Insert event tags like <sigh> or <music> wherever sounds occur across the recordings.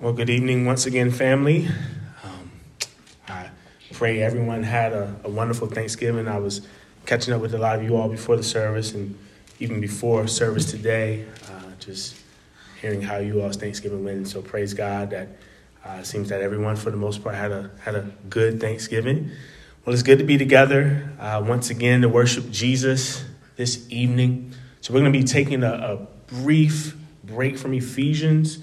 Well, good evening once again, family. Um, I pray everyone had a, a, wonderful Thanksgiving. I was catching up with a lot of you all before the service and even before service today, uh, just hearing how you all's Thanksgiving went. So praise God that uh, seems that everyone, for the most part, had a had a good Thanksgiving. Well, it's good to be together uh, once again to worship Jesus this evening. So we're going to be taking a, a brief break from Ephesians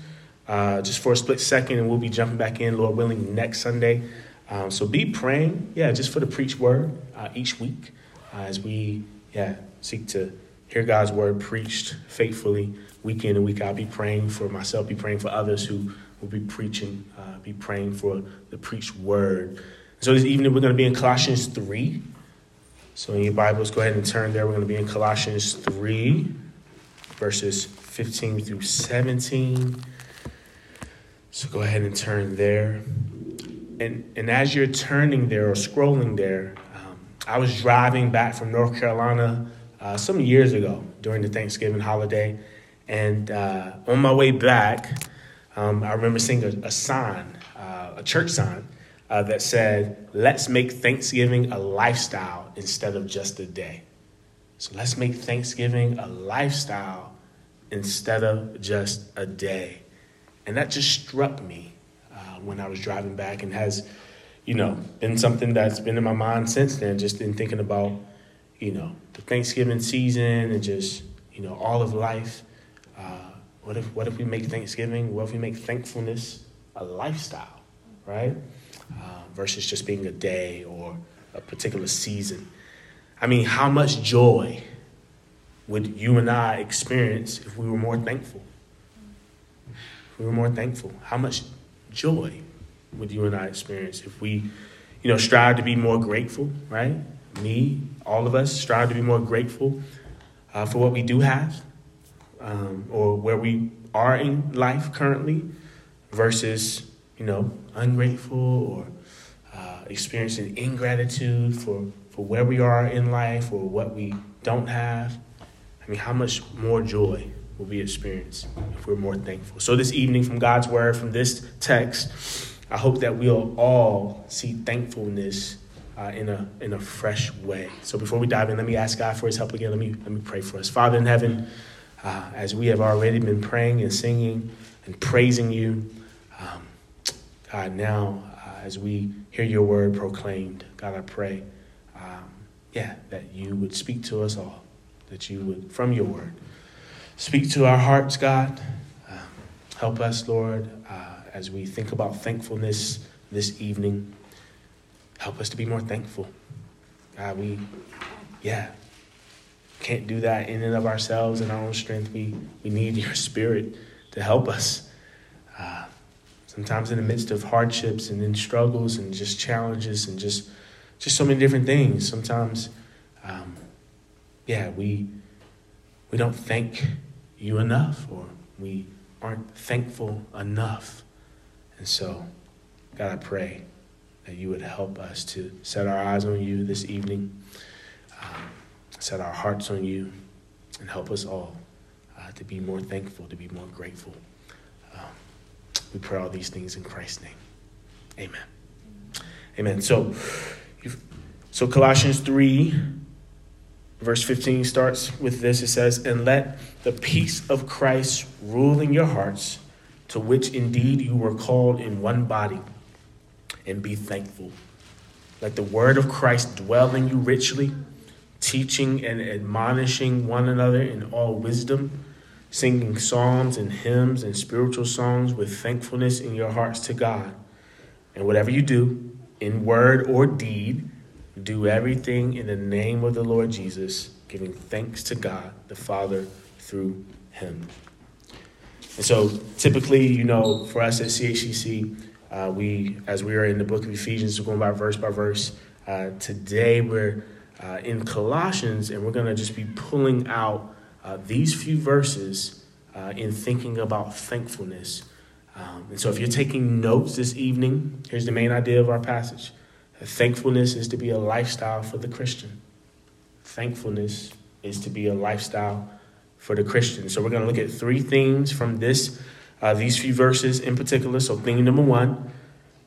uh, just for a split second, and we'll be jumping back in, Lord willing, next Sunday. Um, so be praying, yeah, just for the preach word uh, each week uh, as we, yeah, seek to hear God's word preached faithfully week in and week out. Be praying for myself, be praying for others who will be preaching, uh, be praying for the preached word. So this evening we're going to be in Colossians 3. So in your Bibles, go ahead and turn there. We're going to be in Colossians 3, verses 15 through 17. So go ahead and turn there. And, and as you're turning there or scrolling there, um, I was driving back from North Carolina uh, some years ago during the Thanksgiving holiday. And uh, on my way back, um, I remember seeing a, a sign, uh, a church sign, uh, that said, Let's make Thanksgiving a lifestyle instead of just a day. So let's make Thanksgiving a lifestyle instead of just a day. And that just struck me uh, when I was driving back and has, you know, been something that's been in my mind since then, just in thinking about, you know, the Thanksgiving season and just, you know, all of life. Uh, what if what if we make Thanksgiving? What if we make thankfulness a lifestyle, right? Uh, versus just being a day or a particular season. I mean, how much joy would you and I experience if we were more thankful? We were more thankful. How much joy would you and I experience if we, you know, strive to be more grateful, right? Me, all of us strive to be more grateful uh, for what we do have um, or where we are in life currently versus, you know, ungrateful or uh, experiencing ingratitude for, for where we are in life or what we don't have. I mean, how much more joy will be experienced if we're more thankful. So, this evening, from God's word, from this text, I hope that we'll all see thankfulness uh, in, a, in a fresh way. So, before we dive in, let me ask God for his help again. Let me, let me pray for us. Father in heaven, uh, as we have already been praying and singing and praising you, um, God, now uh, as we hear your word proclaimed, God, I pray, um, yeah, that you would speak to us all, that you would, from your word, Speak to our hearts, God. Help us, Lord, uh, as we think about thankfulness this evening. Help us to be more thankful. God, we, yeah, can't do that in and of ourselves in our own strength. We, we need your spirit to help us. Uh, sometimes in the midst of hardships and in struggles and just challenges and just just so many different things. Sometimes, um, yeah, we we don't thank you enough or we aren't thankful enough. And so, God, I pray that you would help us to set our eyes on you this evening, um, set our hearts on you, and help us all uh, to be more thankful, to be more grateful. Um, we pray all these things in Christ's name. Amen. Amen. So, so Colossians 3 Verse 15 starts with this it says, And let the peace of Christ rule in your hearts, to which indeed you were called in one body, and be thankful. Let the word of Christ dwell in you richly, teaching and admonishing one another in all wisdom, singing psalms and hymns and spiritual songs with thankfulness in your hearts to God. And whatever you do, in word or deed, do everything in the name of the Lord Jesus, giving thanks to God the Father through him. And so typically, you know, for us at CHCC, uh, we, as we are in the book of Ephesians, we're going by verse by verse. Uh, today we're uh, in Colossians, and we're going to just be pulling out uh, these few verses uh, in thinking about thankfulness. Um, and so if you're taking notes this evening, here's the main idea of our passage. Thankfulness is to be a lifestyle for the Christian. Thankfulness is to be a lifestyle for the Christian. So we're going to look at three things from this uh, these few verses in particular. So, thing number one,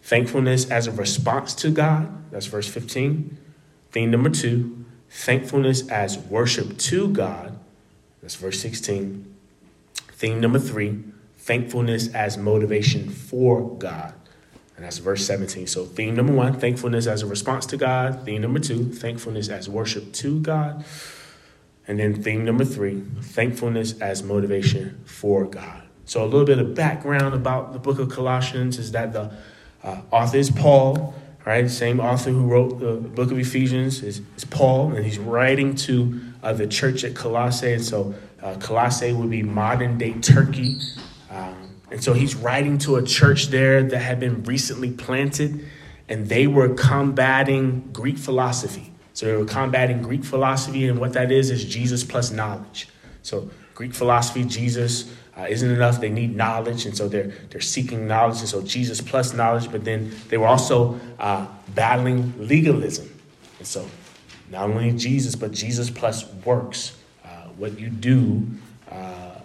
thankfulness as a response to God. That's verse 15. Thing number two, thankfulness as worship to God. That's verse 16. Thing number three, thankfulness as motivation for God. And that's verse 17. So, theme number one, thankfulness as a response to God. Theme number two, thankfulness as worship to God. And then theme number three, thankfulness as motivation for God. So, a little bit of background about the book of Colossians is that the uh, author is Paul, right? Same author who wrote the book of Ephesians is, is Paul, and he's writing to uh, the church at Colossae. And so, uh, Colossae would be modern day Turkey. Um, and so, he's writing to a church there that had been recently planted, and they were combating Greek philosophy. So they were combating Greek philosophy, and what that is is Jesus plus knowledge. So Greek philosophy, Jesus uh, isn't enough; they need knowledge, and so they're they're seeking knowledge. And so Jesus plus knowledge, but then they were also uh, battling legalism, and so not only Jesus, but Jesus plus works, uh, what you do uh,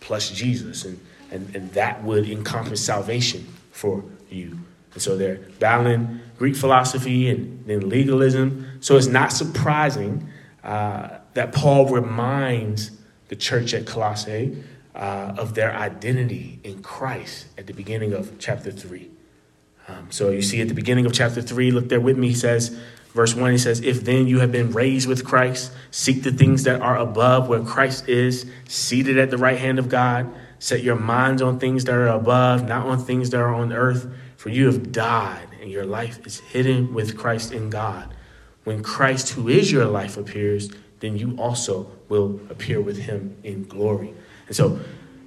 plus Jesus, and, and and that would encompass salvation for you. And so they're battling Greek philosophy and then legalism. So it's not surprising uh, that Paul reminds the church at Colossae uh, of their identity in Christ at the beginning of chapter 3. Um, so you see at the beginning of chapter 3, look there with me, he says, verse 1, he says, If then you have been raised with Christ, seek the things that are above where Christ is, seated at the right hand of God. Set your minds on things that are above, not on things that are on earth. For you have died, and your life is hidden with Christ in God. When Christ, who is your life, appears, then you also will appear with him in glory. And so,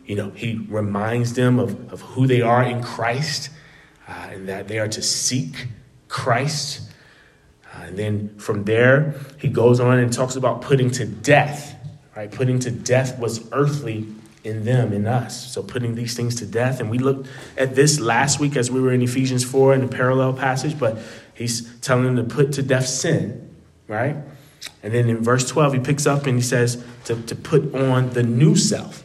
you know, he reminds them of, of who they are in Christ uh, and that they are to seek Christ. Uh, and then from there, he goes on and talks about putting to death, right? Putting to death what's earthly in them, in us. So putting these things to death. And we looked at this last week as we were in Ephesians 4 in the parallel passage, but he's telling them to put to death sin, right? And then in verse 12, he picks up and he says to, to put on the new self,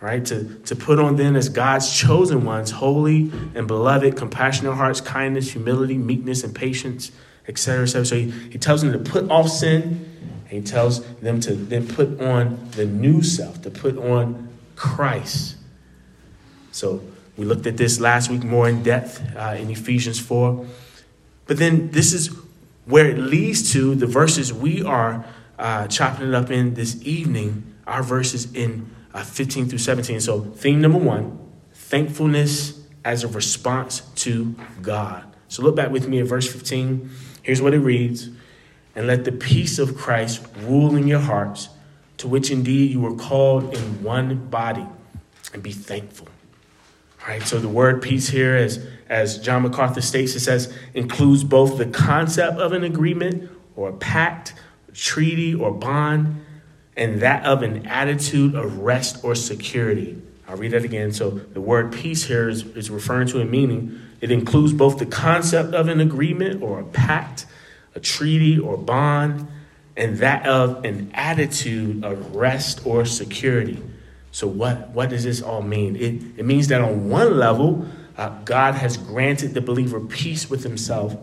right? To, to put on then as God's chosen ones, holy and beloved, compassionate hearts, kindness, humility, meekness, and patience, etc. etc. So he, he tells them to put off sin, and he tells them to then put on the new self, to put on Christ. So we looked at this last week more in depth uh, in Ephesians 4. But then this is where it leads to the verses we are uh, chopping it up in this evening, our verses in uh, 15 through 17. So, theme number one thankfulness as a response to God. So, look back with me at verse 15. Here's what it reads And let the peace of Christ rule in your hearts to which indeed you were called in one body, and be thankful. All right, so the word peace here, as, as John MacArthur states, it says includes both the concept of an agreement or a pact, a treaty or bond, and that of an attitude of rest or security. I'll read that again. So the word peace here is, is referring to a meaning. It includes both the concept of an agreement or a pact, a treaty or bond, and that of an attitude of rest or security. So, what, what does this all mean? It, it means that on one level, uh, God has granted the believer peace with himself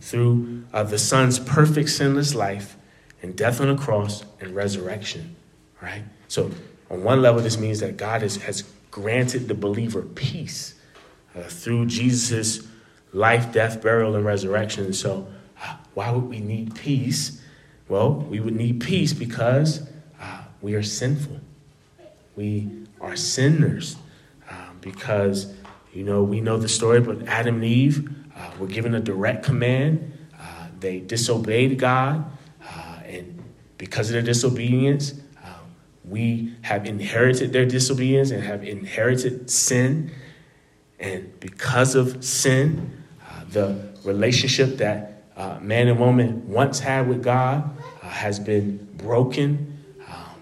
through uh, the Son's perfect sinless life and death on the cross and resurrection, right? So, on one level, this means that God has, has granted the believer peace uh, through Jesus' life, death, burial, and resurrection. So, uh, why would we need peace? Well, we would need peace because uh, we are sinful. We are sinners uh, because, you know, we know the story, but Adam and Eve uh, were given a direct command. Uh, they disobeyed God, uh, and because of their disobedience, uh, we have inherited their disobedience and have inherited sin. And because of sin, the relationship that uh, man and woman once had with God has been broken. Um,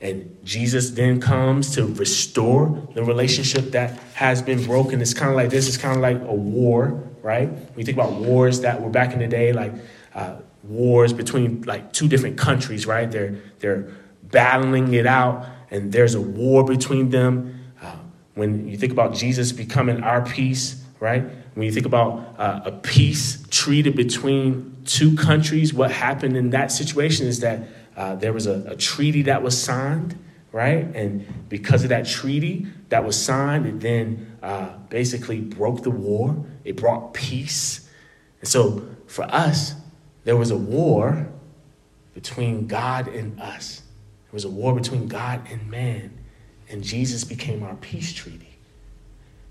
and Jesus then comes to restore the relationship that has been broken. It's kind of like this, it's kind of like a war, right? When you think about wars that were back in the day, like uh, wars between like two different countries, right? They're, they're battling it out, and there's a war between them. Uh, when you think about Jesus becoming our peace, right? When you think about uh, a peace treaty between two countries, what happened in that situation is that uh, there was a, a treaty that was signed, right? And because of that treaty that was signed, it then uh, basically broke the war. It brought peace. And so for us, there was a war between God and us. There was a war between God and man. And Jesus became our peace treaty.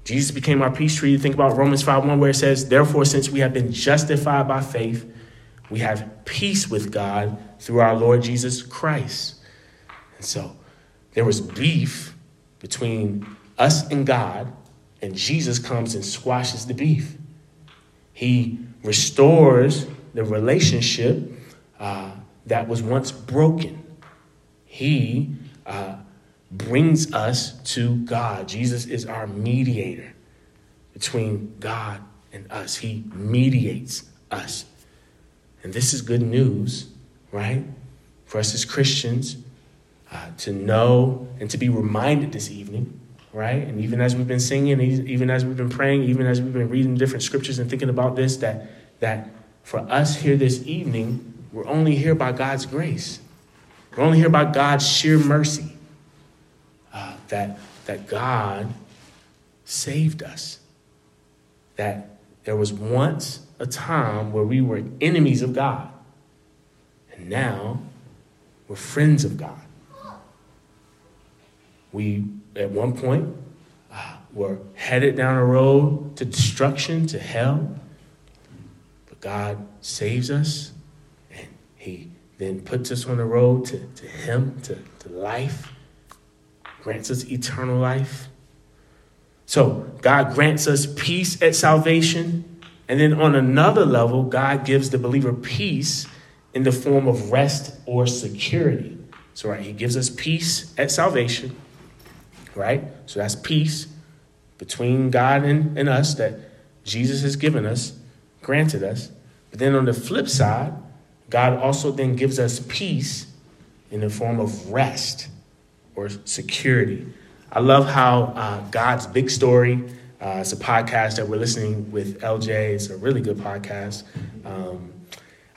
Jesus became our peace treaty. Think about Romans 5 1, where it says, Therefore, since we have been justified by faith, we have peace with God through our Lord Jesus Christ. And so there was beef between us and God, and Jesus comes and squashes the beef. He restores the relationship uh, that was once broken. He uh, brings us to God. Jesus is our mediator between God and us, He mediates us. And this is good news, right? For us as Christians uh, to know and to be reminded this evening, right? And even as we've been singing, even as we've been praying, even as we've been reading different scriptures and thinking about this, that, that for us here this evening, we're only here by God's grace. We're only here by God's sheer mercy. That, that God saved us. That there was once a time where we were enemies of God, and now we're friends of God. We, at one point, uh, were headed down a road to destruction, to hell, but God saves us, and He then puts us on the road to, to Him, to, to life, grants us eternal life. So, God grants us peace at salvation and then on another level, God gives the believer peace in the form of rest or security. So, right, He gives us peace at salvation, right? So that's peace between God and, and us that Jesus has given us, granted us. But then on the flip side, God also then gives us peace in the form of rest or security. I love how uh, God's big story uh, it's a podcast that we're listening with LJ. It's a really good podcast. Um,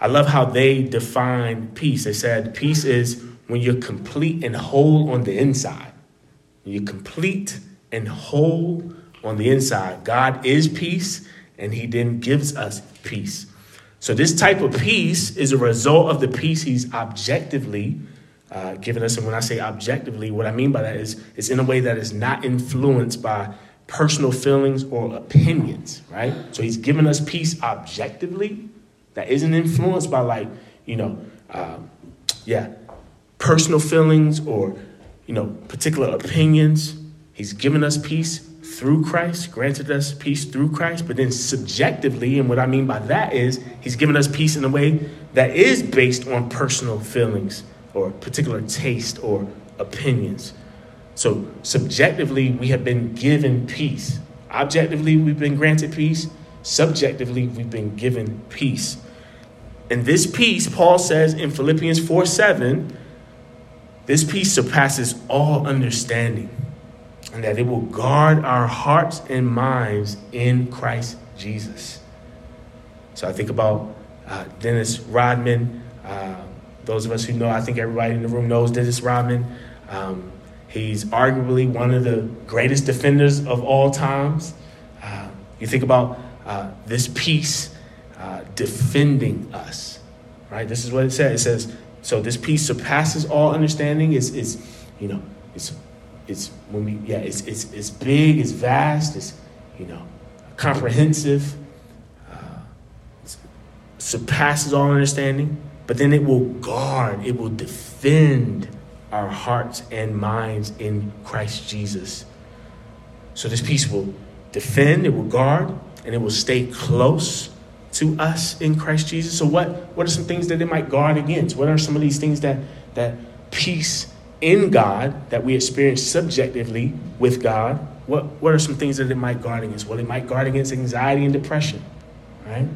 I love how they define peace. They said peace is when you're complete and whole on the inside. You're complete and whole on the inside. God is peace, and He then gives us peace. So, this type of peace is a result of the peace He's objectively uh, given us. And when I say objectively, what I mean by that is it's in a way that is not influenced by personal feelings or opinions, right? So he's given us peace objectively that isn't influenced by, like, you know, um, yeah, personal feelings or, you know, particular opinions. He's given us peace through Christ, granted us peace through Christ, but then subjectively, and what I mean by that is he's given us peace in a way that is based on personal feelings or particular taste or opinions. So, subjectively, we have been given peace. Objectively, we've been granted peace. Subjectively, we've been given peace. And this peace, Paul says in Philippians 4 7, this peace surpasses all understanding, and that it will guard our hearts and minds in Christ Jesus. So I think about uh, Dennis Rodman. Uh, those of us who know, I think everybody in the room knows Dennis Rodman. Um, He's arguably one of the greatest defenders of all times. Uh, you think about uh, this peace uh, defending us, right? This is what it says. It says, so this peace surpasses all understanding. It's, it's you know, it's, it's when we, yeah, it's, it's, it's big, it's vast, it's, you know, comprehensive, uh, surpasses all understanding. But then it will guard, it will defend our hearts and minds in Christ Jesus. So this peace will defend, it will guard, and it will stay close to us in Christ Jesus. So what, what are some things that it might guard against? What are some of these things that that peace in God that we experience subjectively with God? What what are some things that it might guard against? Well, it might guard against anxiety and depression, right?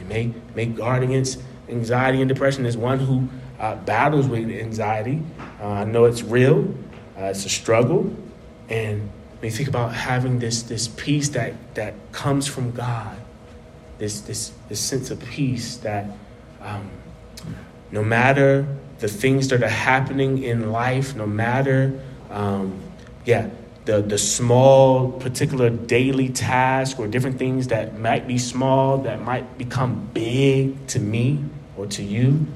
It may may guard against anxiety and depression as one who uh, battles with anxiety. Uh, I know it's real, uh, it's a struggle, and when you think about having this, this peace that, that comes from God, this, this, this sense of peace that um, no matter the things that are happening in life, no matter, um, yeah, the, the small, particular daily task or different things that might be small, that might become big to me or to you,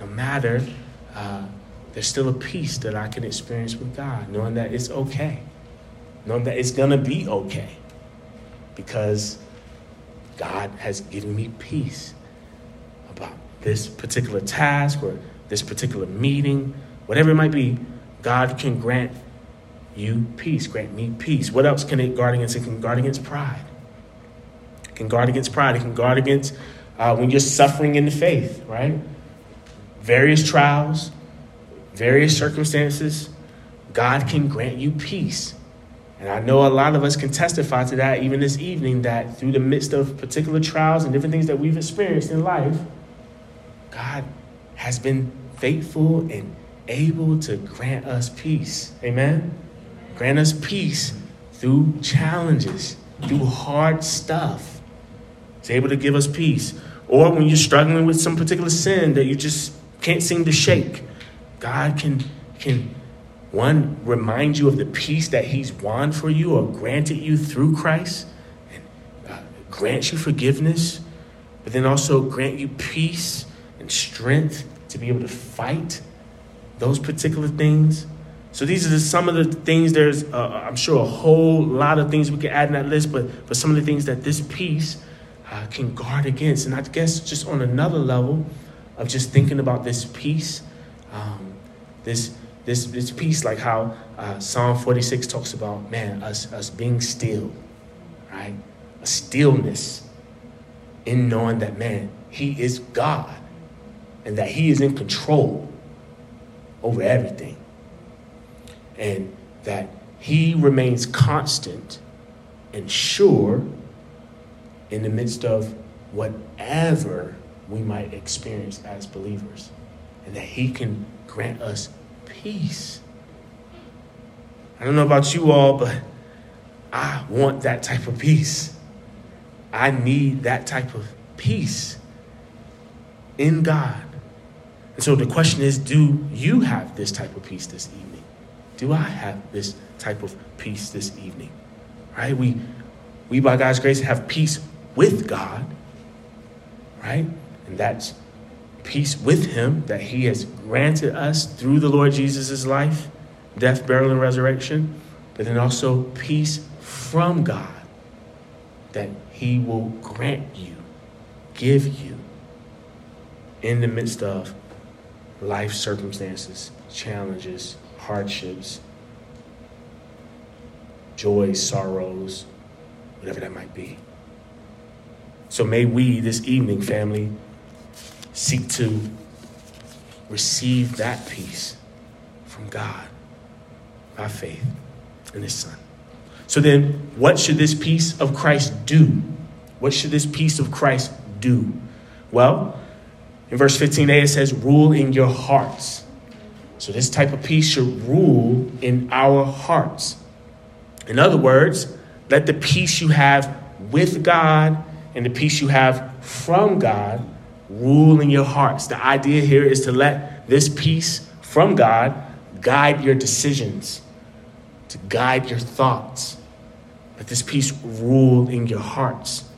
no matter, uh, there's still a peace that I can experience with God, knowing that it's okay knowing that it's to be okay because God has given me peace about this particular task or this particular meeting, whatever it might be. God can grant you peace, grant me peace. What else can it guard against? It can guard against pride. It can guard against pride. It can guard against uh, when you're suffering in the faith, right? Various trials, various circumstances. God can grant you peace and I know a lot of us can testify to that even this evening that through the midst of particular trials and different things that we've experienced in life, God has been faithful and able to grant us peace. Amen? Grant us peace through challenges, through hard stuff. He's able to give us peace. Or when you're struggling with some particular sin that you just can't seem to shake, God can, can one, remind you of the peace that He's won for you or granted you through Christ, and uh, grant you forgiveness, but then also grant you peace and strength to be able to fight those particular things. So these are some of the things. There's, uh, I'm sure, a whole lot of things we could add in that list, but but some of the things that this peace uh, can guard against. And I guess just on another level of just thinking about this peace, um, this this, this peace, like how uh, Psalm 46 talks about, man, us, us being still, right? A stillness in knowing that, man, He is God and that He is in control over everything. And that He remains constant and sure in the midst of whatever we might experience as believers. And that He can grant us peace. I don't know about you all, but I want that type of peace. I need that type of peace in God. And so the question is do you have this type of peace this evening? Do I have this type of peace this evening? Right? We we by God's grace have peace with God. Right? And that's peace with him that he has granted us through the Lord Jesus' life, death, burial, and resurrection, but then also peace from God that he will grant you, give you in the midst of life circumstances, challenges, hardships, joys, sorrows, whatever that might be. So may we this evening, family, seek to receive that peace from God by faith in His Son. So then, what should this peace of Christ do? What should this peace of Christ do? Well, in verse 15a, it says, Rule in your hearts. So, this type of peace should rule in our hearts. In other words, let the peace you have with God and the peace you have from God rule in your hearts. The idea here is to let this peace from God guide your decisions, to guide your thoughts. Let this peace rule in your hearts,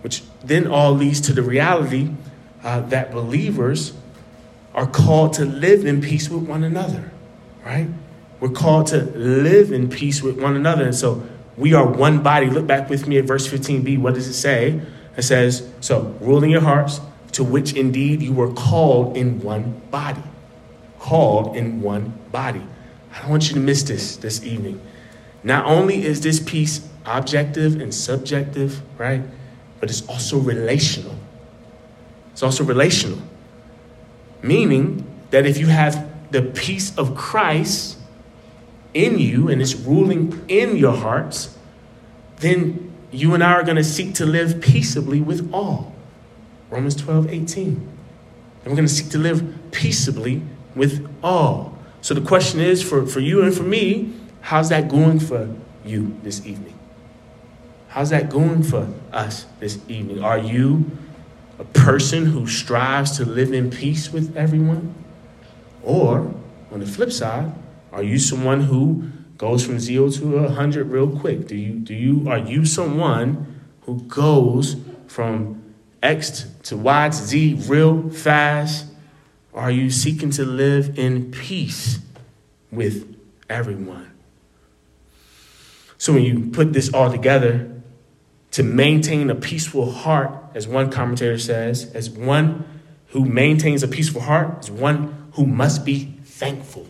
which then all leads to the reality uh, that believers are called to live in peace with one another, right? We're called to live in peace with one another. And so we are one body. Look back with me at verse 15b. What does it say? It says, So rule in your hearts, to which indeed you were called in one body. Called in one body. I don't want you to miss this this evening. Not only is this peace objective and subjective, right? But it's also relational. It's also relational. Meaning that if you have the peace of Christ in you and it's ruling in your hearts, then you and I are going to seek to live peaceably with all. Romans 12, 18. And we're going to seek to live peaceably with all. So the question is for, for you and for me, how's that going for you this evening? How's that going for us this evening? Are you a person who strives to live in peace with everyone? Or, on the flip side, are you someone who goes from zero to a hundred real quick? Do you do you are you someone who goes from X to Y to Z real fast? Are you seeking to live in peace with everyone? So when you put this all together, to maintain a peaceful heart, as one commentator says, as one who maintains a peaceful heart, is one who must be thankful.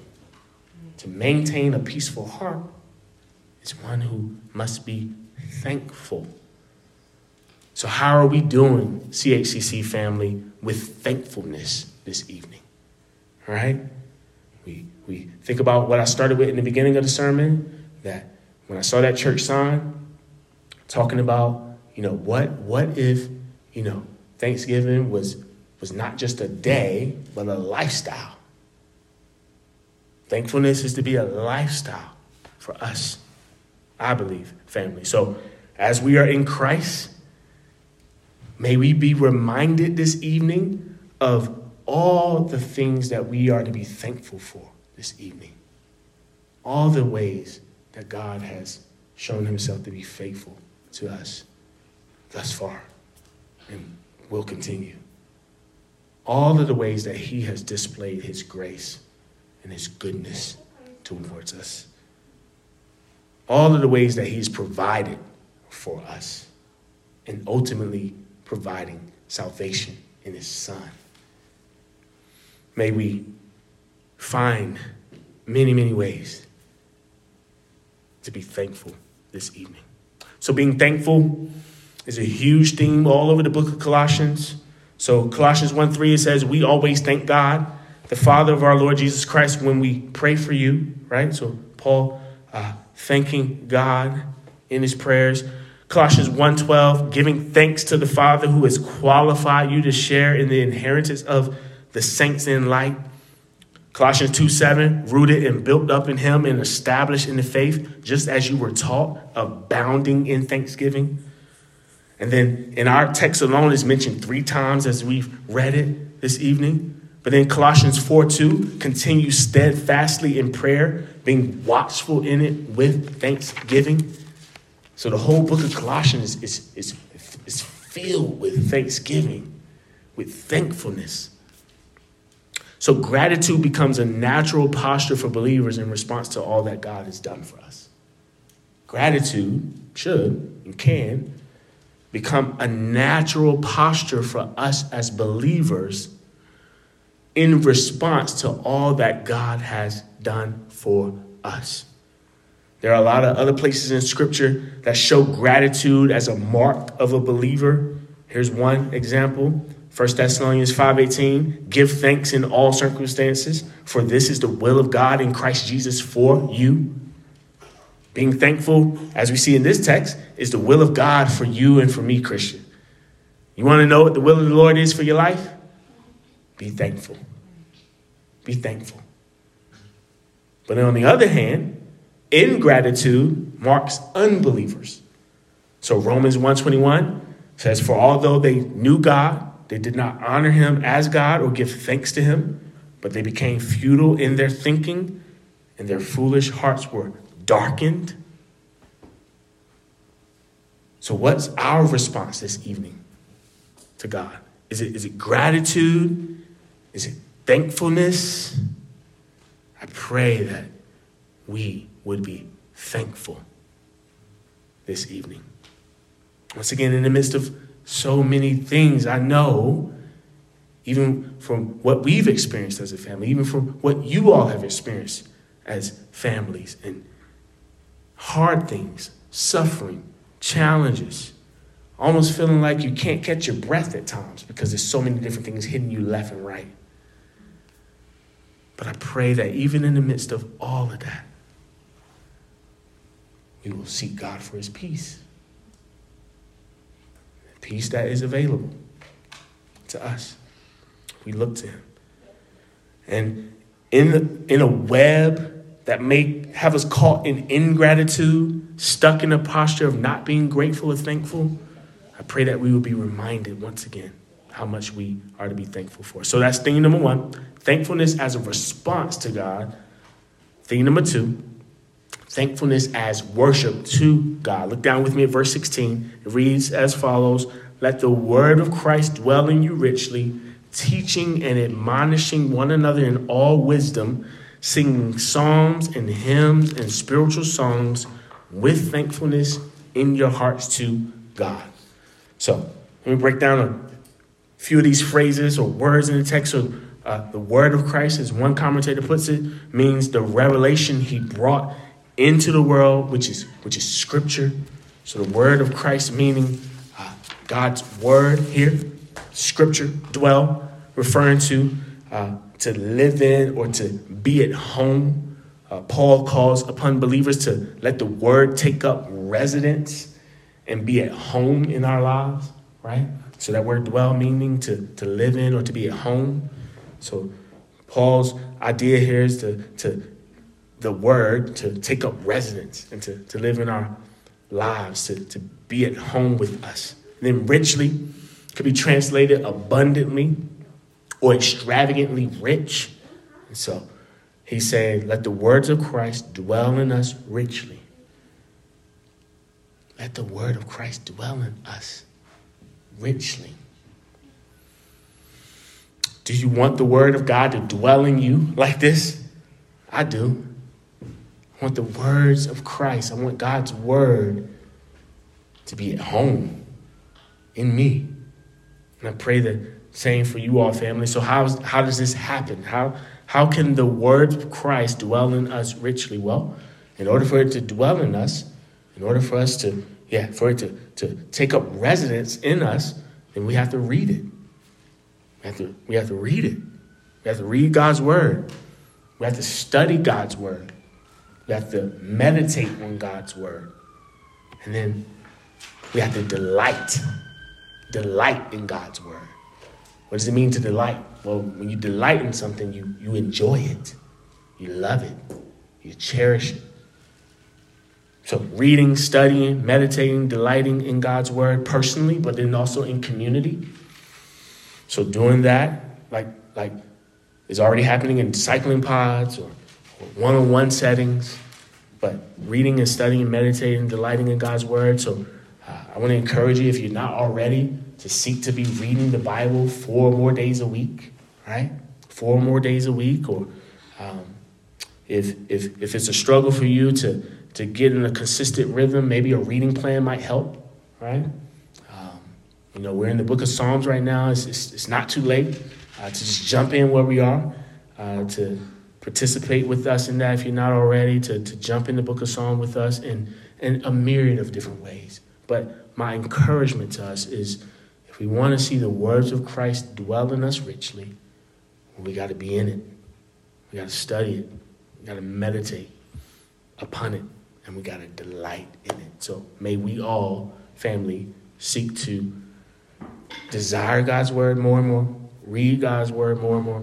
To maintain a peaceful heart is one who must be thankful. So, how are we doing, CHCC family, with thankfulness this evening? All right? We, we think about what I started with in the beginning of the sermon that when I saw that church sign talking about, you know, what, what if, you know, Thanksgiving was, was not just a day, but a lifestyle? Thankfulness is to be a lifestyle for us, I believe, family. So, as we are in Christ, may we be reminded this evening of all the things that we are to be thankful for this evening. All the ways that God has shown himself to be faithful to us thus far and will continue. All of the ways that he has displayed his grace and his goodness towards us. All of the ways that he's provided for us and ultimately providing salvation in his son. May we find many, many ways to be thankful this evening. So, being thankful is a huge theme all over the book of Colossians. So, Colossians 1 3, it says, We always thank God the Father of our Lord Jesus Christ when we pray for you, right? So Paul uh, thanking God in his prayers. Colossians 1:12, giving thanks to the Father who has qualified you to share in the inheritance of the saints in light. Colossians 2 7, rooted and built up in him and established in the faith, just as you were taught, abounding in thanksgiving. And then in our text alone is mentioned three times as we've read it this evening. But in Colossians 4 2, continue steadfastly in prayer, being watchful in it with thanksgiving. So the whole book of Colossians is, is, is filled with thanksgiving, with thankfulness. So gratitude becomes a natural posture for believers in response to all that God has done for us. Gratitude should and can become a natural posture for us as believers in response to all that God has done for us. There are a lot of other places in Scripture that show gratitude as a mark of a believer. Here's one example. 1 Thessalonians 5:18, give thanks in all circumstances, for this is the will of God in Christ Jesus for you. Being thankful, as we see in this text, is the will of God for you and for me, Christian. You want to know what the will of the Lord is for your life? Be thankful. Be thankful. But on the other hand, ingratitude marks unbelievers. So Romans 121 says, For although they knew God, they did not honor him as God or give thanks to him, but they became futile in their thinking, and their foolish hearts were darkened. So, what's our response this evening to God? Is it, is it gratitude? Is it thankfulness? I pray that we would be thankful this evening. Once again, in the midst of so many things, I know, even from what we've experienced as a family, even from what you all have experienced as families, and hard things, suffering, challenges, almost feeling like you can't catch your breath at times because there's so many different things hitting you left and right. But I pray that even in the midst of all of that, we will seek God for his peace. Peace that is available to us. We look to him. And in, in a web that may have us caught in ingratitude, stuck in a posture of not being grateful or thankful, I pray that we will be reminded once again how much we are to be thankful for. So that's thing number one thankfulness as a response to God. Thing number two, thankfulness as worship to God. Look down with me at verse 16. It reads as follows Let the word of Christ dwell in you richly, teaching and admonishing one another in all wisdom, singing psalms and hymns and spiritual songs with thankfulness in your hearts to God. So let me break down a few of these phrases or words in the text. So uh, the word of Christ, as one commentator puts it, means the revelation he brought into the world, which is which is Scripture. So the word of Christ, meaning uh, God's word here, Scripture, dwell, referring to uh, to live in or to be at home. Uh, Paul calls upon believers to let the word take up residence and be at home in our lives, right? So that word dwell meaning to, to live in or to be at home. So Paul's idea here is to, to the word to take up residence and to, to live in our lives, to, to be at home with us. And then richly could be translated abundantly or extravagantly rich. And so he's saying, let the words of Christ dwell in us richly. Let the word of Christ dwell in us richly. Do you want the word of God to dwell in you like this? I do. I want the words of Christ. I want God's word to be at home in me. And I pray the same for you all, family. So, how, how does this happen? How, how can the word of Christ dwell in us richly? Well, in order for it to dwell in us, in order for us to, yeah, for it to, to take up residence in us, then we have to read it. We have to, we have to read it. We have to read God's word. We have to study God's word. We have to meditate on God's word. And then we have to delight. Delight in God's word. What does it mean to delight? Well, when you delight in something, you, you enjoy it, you love it, you cherish it. So, reading, studying, meditating, delighting in God's word personally, but then also in community. So, doing that, like, like is already happening in discipling pods or one on one settings, but reading and studying meditating, delighting in God's word. So, uh, I want to encourage you, if you're not already, to seek to be reading the Bible four more days a week, right? Four more days a week, or um, if, if, if it's a struggle for you to to get in a consistent rhythm. Maybe a reading plan might help, right? Um, you know, we're in the book of Psalms right now. It's, it's, it's not too late uh, to just jump in where we are, uh, to participate with us in that if you're not already, to, to jump in the book of Psalms with us in, in a myriad of different ways. But my encouragement to us is if we want to see the words of Christ dwell in us richly, we got to be in it. We got to study it. We got to meditate upon it and we got to delight in it. So may we all, family, seek to desire God's word more and more, read God's word more and more,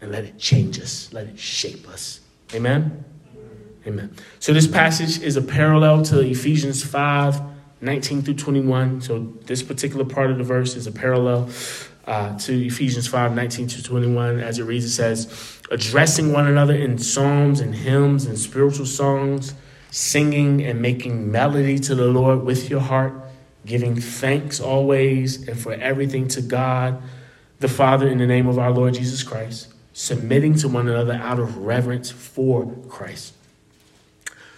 and let it change us, let it shape us. Amen? Amen. So this passage is a parallel to Ephesians 5 19 through 21. So this particular part of the verse is a parallel uh, to Ephesians 5 19 to 21. As it reads, it says, addressing one another in psalms and hymns and spiritual songs singing and making melody to the Lord with your heart, giving thanks always and for everything to God the Father in the name of our Lord Jesus Christ, submitting to one another out of reverence for Christ.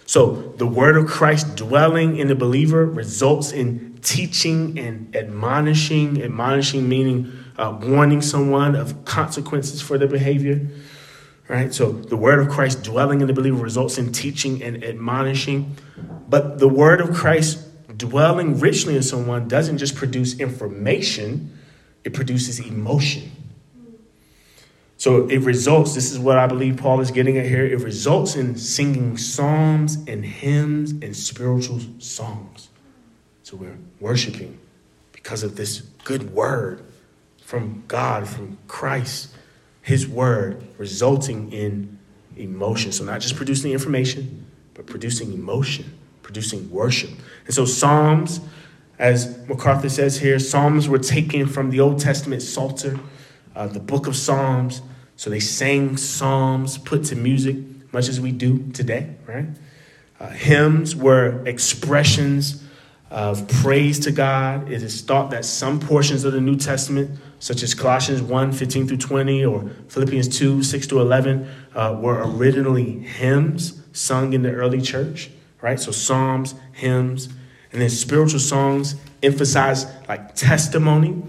So, the word of Christ dwelling in the believer results in teaching and admonishing, admonishing meaning uh, warning someone of consequences for their behavior right? So the word of Christ dwelling in the believer results in teaching and admonishing. But the word of Christ dwelling richly in someone doesn't just produce information, it produces emotion. So it results, this is what I believe Paul is getting at here, it results in singing psalms and hymns and spiritual songs. So we're worshiping because of this good word from God, from Christ his word resulting in emotion. So, not just producing information, but producing emotion, producing worship. And so, Psalms, as MacArthur says here, Psalms were taken from the Old Testament Psalter, uh, the book of Psalms. So, they sang psalms put to music, much as we do today, right? Uh, hymns were expressions of praise to God. It is thought that some portions of the New Testament, such as Colossians 1 15 through 20 or Philippians 2 6 to 11, uh, were originally hymns sung in the early church, right? So, psalms, hymns, and then spiritual songs emphasize like testimony.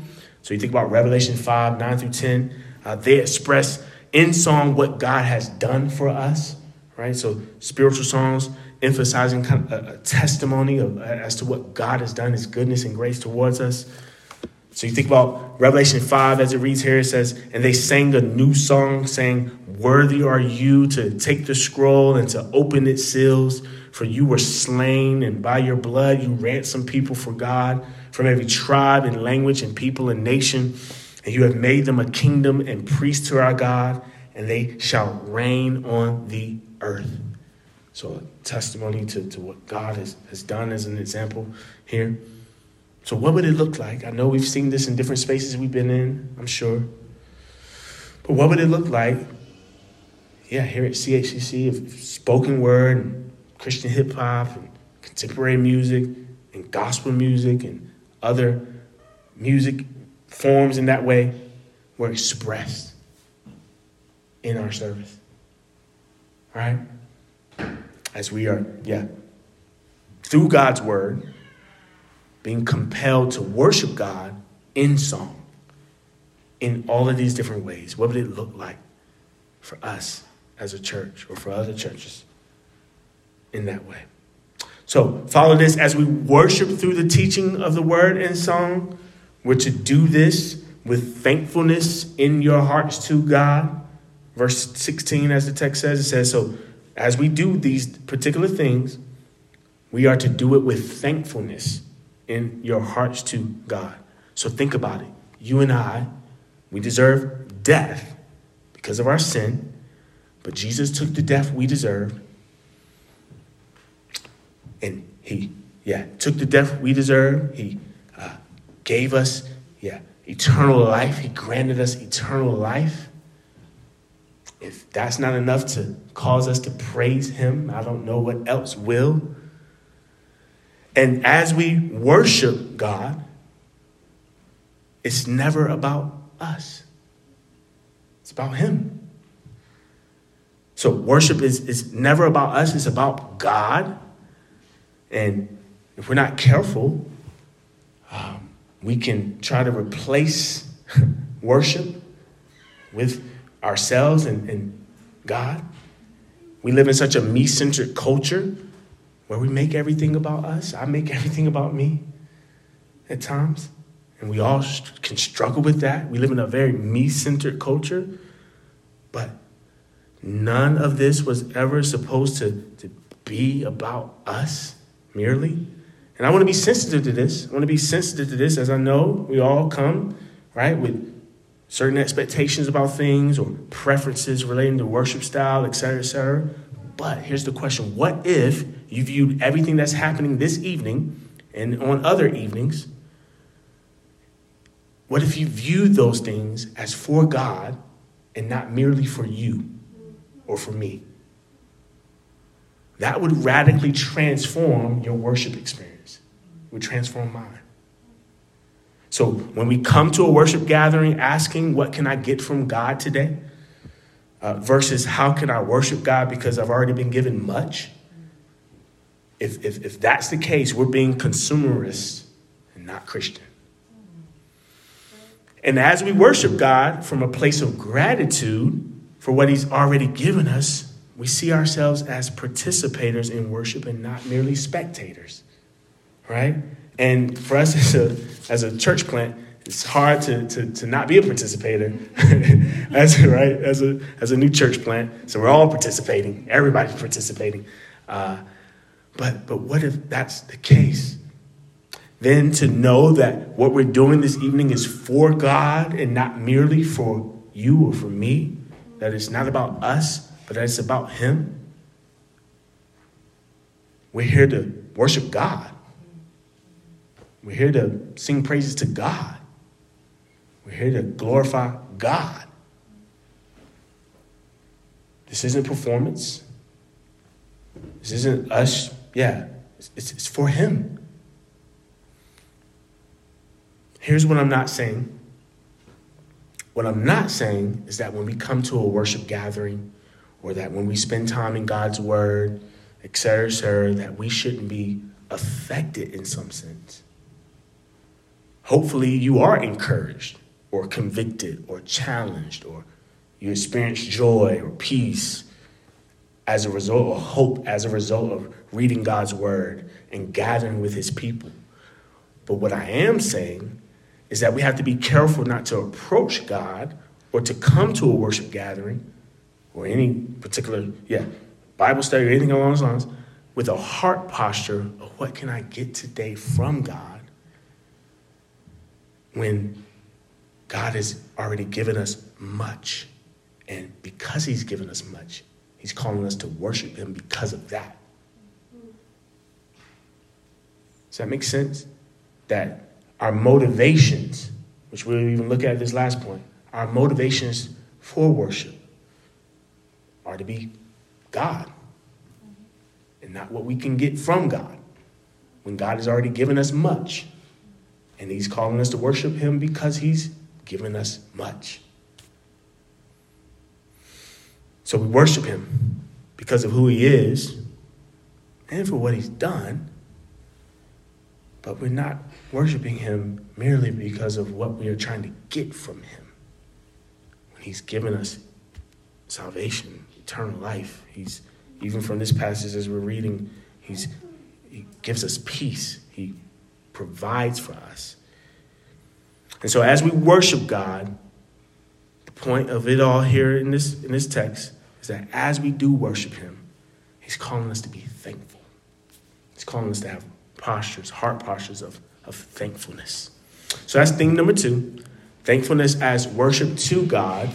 So, you think about Revelation 5 9 through 10, uh, they express in song what God has done for us, right? So, spiritual songs emphasizing kind of a, a testimony of, as to what God has done, His goodness and grace towards us. So you think about Revelation 5 as it reads here, it says, And they sang a new song, saying, Worthy are you to take the scroll and to open its seals, for you were slain, and by your blood you ransomed people for God from every tribe and language and people and nation. And you have made them a kingdom and priests to our God, and they shall reign on the earth. So, testimony to, to what God has, has done as an example here. So, what would it look like? I know we've seen this in different spaces we've been in, I'm sure. But what would it look like? Yeah, here at CHCC, if spoken word, and Christian hip hop, and contemporary music, and gospel music, and other music forms in that way were expressed in our service. Right? as we are, yeah, through God's word, being compelled to worship God in song in all of these different ways. What would it look like for us as a church or for other churches in that way? So, follow this as we worship through the teaching of the word and song. We're to do this with thankfulness in your hearts to God. Verse 16, as the text says, it says, So as we do these particular things, we are to do it with thankfulness in your hearts to God. So think about it. You and I, we deserve death because of our sin, but Jesus took the death we deserved. And he, yeah, took the death we deserved. He uh, gave us, yeah, eternal life. He granted us eternal life. If that's not enough to cause us to praise Him, I don't know what else will. And as we worship God, it's never about us, it's about Him. So, worship is, is never about us, it's about God. And if we're not careful, um, we can try to replace <laughs> worship with ourselves and, and God. We live in such a me centric culture where we make everything about us. I make <laughs> everything about me at times. And we all can struggle with that. We live in a very me centered culture. But none of this was ever supposed to, to be about us merely. And I want to be sensitive to this. I want to be sensitive to this as I know we all come, right, with certain expectations about things or preferences relating to worship style, et cetera, et cetera. But here's the question What if you viewed everything that's happening this evening and on other evenings? What if you viewed those things as for God and not merely for you or for me? That would radically transform your worship experience, it would transform mine. So when we come to a worship gathering asking, What can I get from God today? Uh, versus how can I worship God because I've already been given much? If, if, if that's the case, we're being consumerist and not Christian. And as we worship God from a place of gratitude for what He's already given us, we see ourselves as participators in worship and not merely spectators, right? And for us <laughs> as a, as a church plant, it's hard to, to, to not be a participator <laughs> as, right, as, a, as a new church plant. So we're all participating, everybody's participating. Uh, but, but what if that's the case? Then to know that what we're doing this evening is for God and not merely for you or for me, that it's not about us, but that it's about Him. We're here to worship God. We're here to sing praises to God. We're here to glorify God. This isn't performance. This isn't us. Yeah, it's, it's for Him. Here's what I'm not saying. What I'm not saying is that when we come to a worship gathering or that when we spend time in God's Word, et cetera, et cetera, that we shouldn't be affected in some sense. Hopefully, you are encouraged or convicted or challenged or you experience joy or peace as a result or hope as a result of reading God's word and gathering with his people. But what I am saying is that we have to be careful not to approach God or to come to a worship gathering or any particular, yeah, Bible study or anything along those lines with a heart posture of what can I get today from God when God has already given us much. And because He's given us much, He's calling us to worship Him because of that. Does that make sense? That our motivations, which we'll even look at this last point, our motivations for worship are to be God and not what we can get from God. When God has already given us much, and He's calling us to worship Him because He's given us much. So we worship him because of who he is and for what he's done. But we're not worshiping him merely because of what we are trying to get from him. When he's given us salvation, eternal life, he's even from this passage as we're reading, he's he gives us peace. He provides for us. And so as we worship God, the point of it all here in this, in this text is that as we do worship Him, He's calling us to be thankful. He's calling us to have postures, heart postures of, of thankfulness. So that's thing number two thankfulness as worship to God.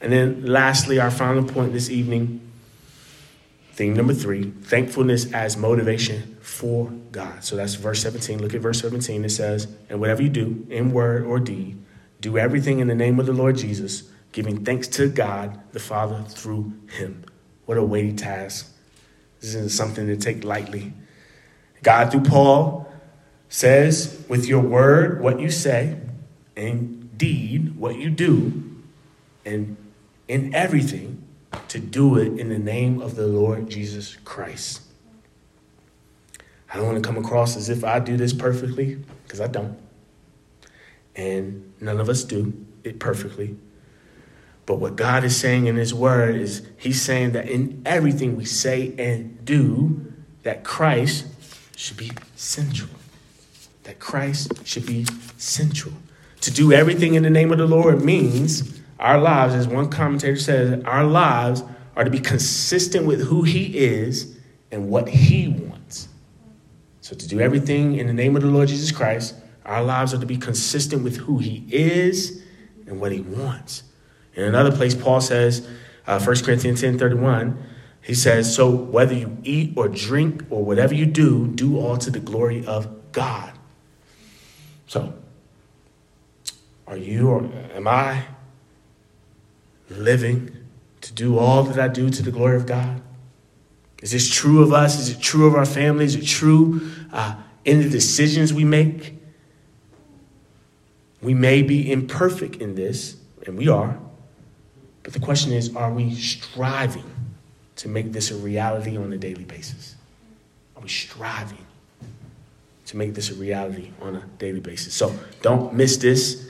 And then lastly, our final point this evening Theme number three, thankfulness as motivation for God. So that's verse 17. Look at verse 17. It says, And whatever you do, in word or deed, do everything in the name of the Lord Jesus, giving thanks to God the Father through him. What a weighty task. This isn't something to take lightly. God, through Paul, says, with your word, what you say, and deed, what you do, and in everything, to do it in the name of the Lord Jesus Christ. I don't want to come across as if I do this perfectly, because I don't. And none of us do it perfectly. But what God is saying in His Word is He's saying that in everything we say and do, that Christ should be central. That Christ should be central. To do everything in the name of the Lord means our lives, as one commentator says, our lives are to be consistent with who He is and what He wants. So, to do everything in the name of the Lord Jesus Christ, our lives are to be consistent with who He is and what He wants. In another place, Paul says, uh, 1 Corinthians 10 31, he says, So whether you eat or drink or whatever you do, do all to the glory of God. So, are you or am I living to do all that I do to the glory of God? Is this true of us? Is it true of our families? Is it true uh, in the decisions we make? We may be imperfect in this, and we are. But the question is are we striving to make this a reality on a daily basis? Are we striving to make this a reality on a daily basis? So don't miss this.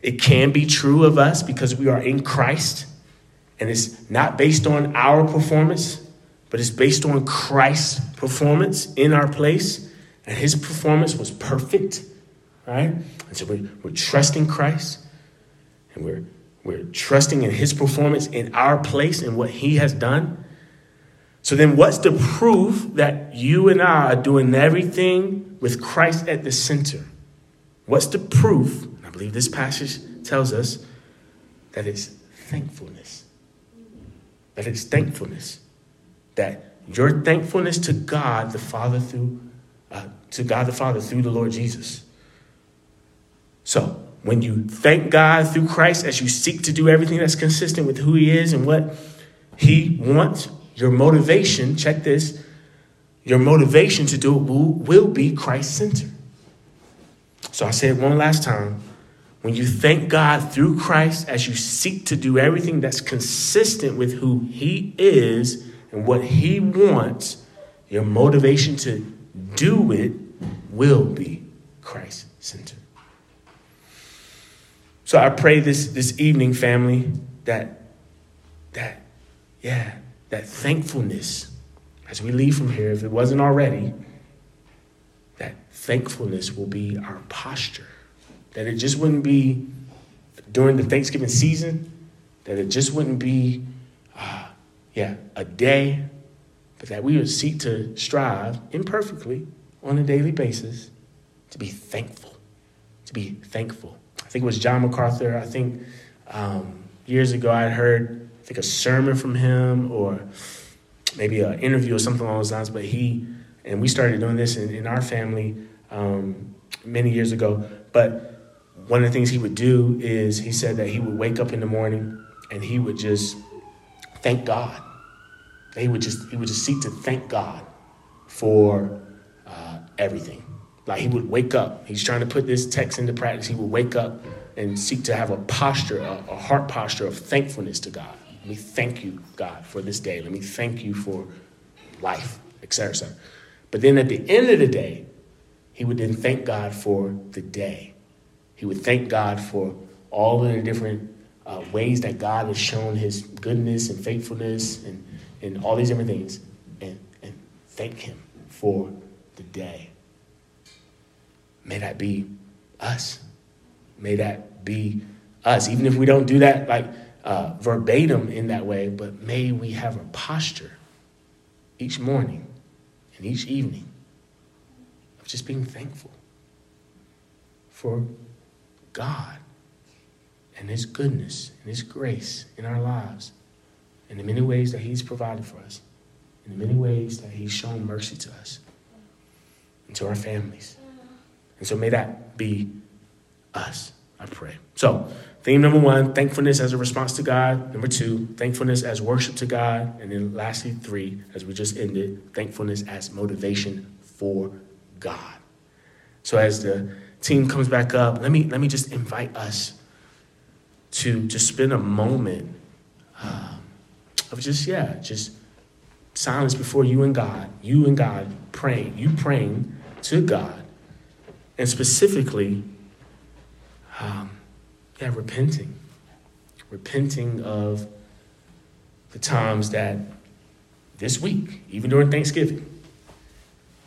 It can be true of us because we are in Christ, and it's not based on our performance, but it's based on Christ's performance in our place, and his performance was perfect, right? And so we're, we're trusting Christ, and we're, we're trusting in his performance in our place and what he has done. So then, what's the proof that you and I are doing everything with Christ at the center? What's the proof I believe this passage tells us that it's thankfulness. that it's thankfulness. That your thankfulness to God the Father through uh, to God the Father through the Lord Jesus. So when you thank God through Christ as you seek to do everything that's consistent with who He is and what He wants, your motivation, check this, your motivation to do it will, will be Christ centered. So I say it one last time. When you thank God through Christ as you seek to do everything that's consistent with who He is and what He wants, your motivation to do it will be Christ centered. So I pray this, this evening, family, that, that, yeah, that thankfulness as we leave from here, if it wasn't already, that thankfulness will be our posture. That it just wouldn't be during the Thanksgiving season, that it just wouldn't be, uh, yeah, a day, but that we would seek to strive imperfectly on a daily basis to be thankful, to be thankful think it was John MacArthur. I think um, years ago I heard I think a sermon from him or maybe an interview or something along those lines. But he and we started doing this in, in our family um, many years ago. But one of the things he would do is he said that he would wake up in the morning and he would just thank God. He would just he would just seek to thank God for uh, everything. Like he would wake up. He's trying to put this text into practice. He would wake up and seek to have a posture, a, a heart posture of thankfulness to God. Let me thank you, God, for this day. Let me thank you for life, etc.. But then at the end of the day, he would then thank God for the day. He would thank God for all of the different uh, ways that God has shown his goodness and faithfulness and, and all these different things, and, and thank him for the day. May that be us. May that be us. Even if we don't do that like uh, verbatim in that way, but may we have a posture each morning and each evening of just being thankful for God and His goodness and His grace in our lives and the many ways that He's provided for us, in the many ways that He's shown mercy to us and to our families. And so may that be us, I pray. So, theme number one, thankfulness as a response to God. Number two, thankfulness as worship to God. And then lastly, three, as we just ended, thankfulness as motivation for God. So as the team comes back up, let me let me just invite us to just spend a moment um, of just yeah, just silence before you and God, you and God praying, you praying to God and specifically, um, yeah, repenting. Repenting of the times that this week, even during Thanksgiving,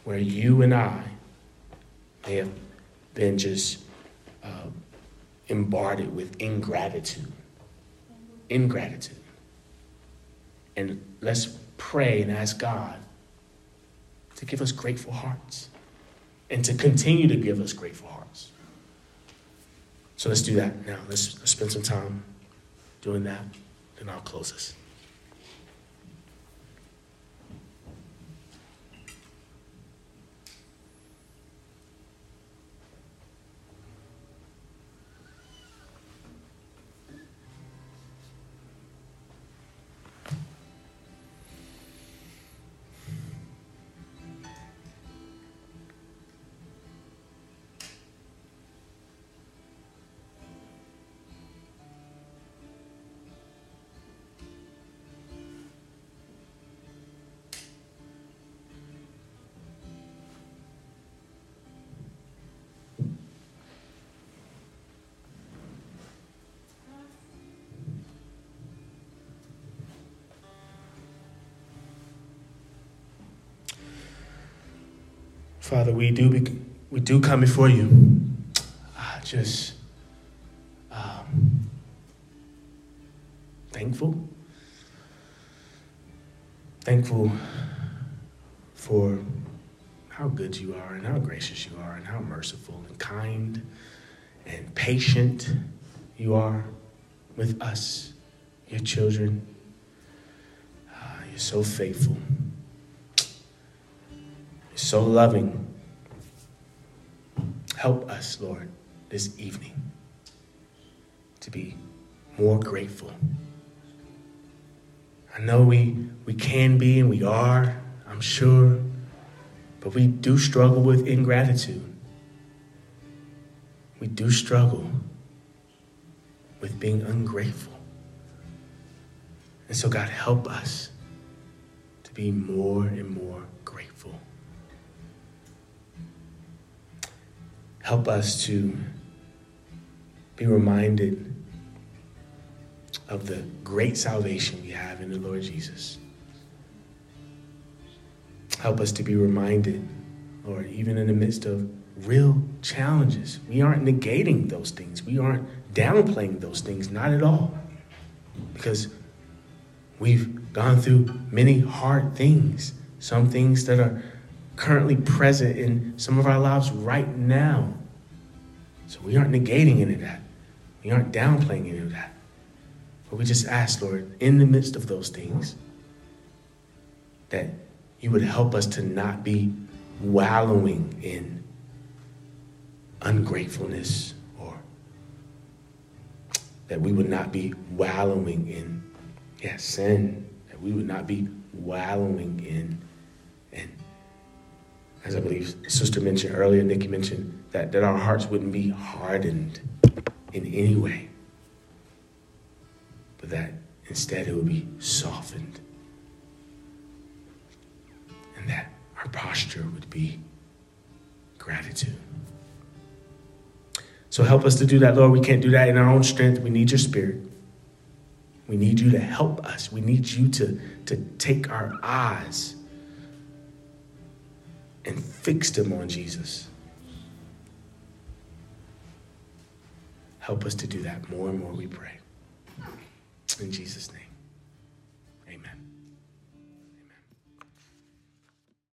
where you and I may have been just uh, with ingratitude. Ingratitude. And let's pray and ask God to give us grateful hearts and to continue to give us grateful hearts. So let's do that now. Let's, let's spend some time doing that, then I'll close this. Father, we do, we do come before you. Uh, just um, thankful. Thankful for how good you are and how gracious you are and how merciful and kind and patient you are with us, your children. You're so faithful. You're so loving. Help us, Lord, this evening to be more grateful. I know we, we can be and we are, I'm sure, but we do struggle with ingratitude. We do struggle with being ungrateful. And so, God, help us to be more and more Help us to be reminded of the great salvation we have in the Lord Jesus. Help us to be reminded, Lord, even in the midst of real challenges, we aren't negating those things. We aren't downplaying those things, not at all. Because we've gone through many hard things, some things that are currently present in some of our lives right now. So we aren't negating any of that. We aren't downplaying any of that. But we just ask, Lord, in the midst of those things, that you would help us to not be wallowing in ungratefulness or that we would not be wallowing in yeah, sin, that we would not be wallowing in as I believe Sister mentioned earlier, Nikki mentioned that, that our hearts wouldn't be hardened in any way but that instead it would be softened. And that our posture would be gratitude. So help us to do that, Lord. We can't do that in our own strength. We need your spirit. We need you to help us. We need you to, to take our eyes and fix them on Jesus. Help us to do that more and more, we pray. In Jesus' name.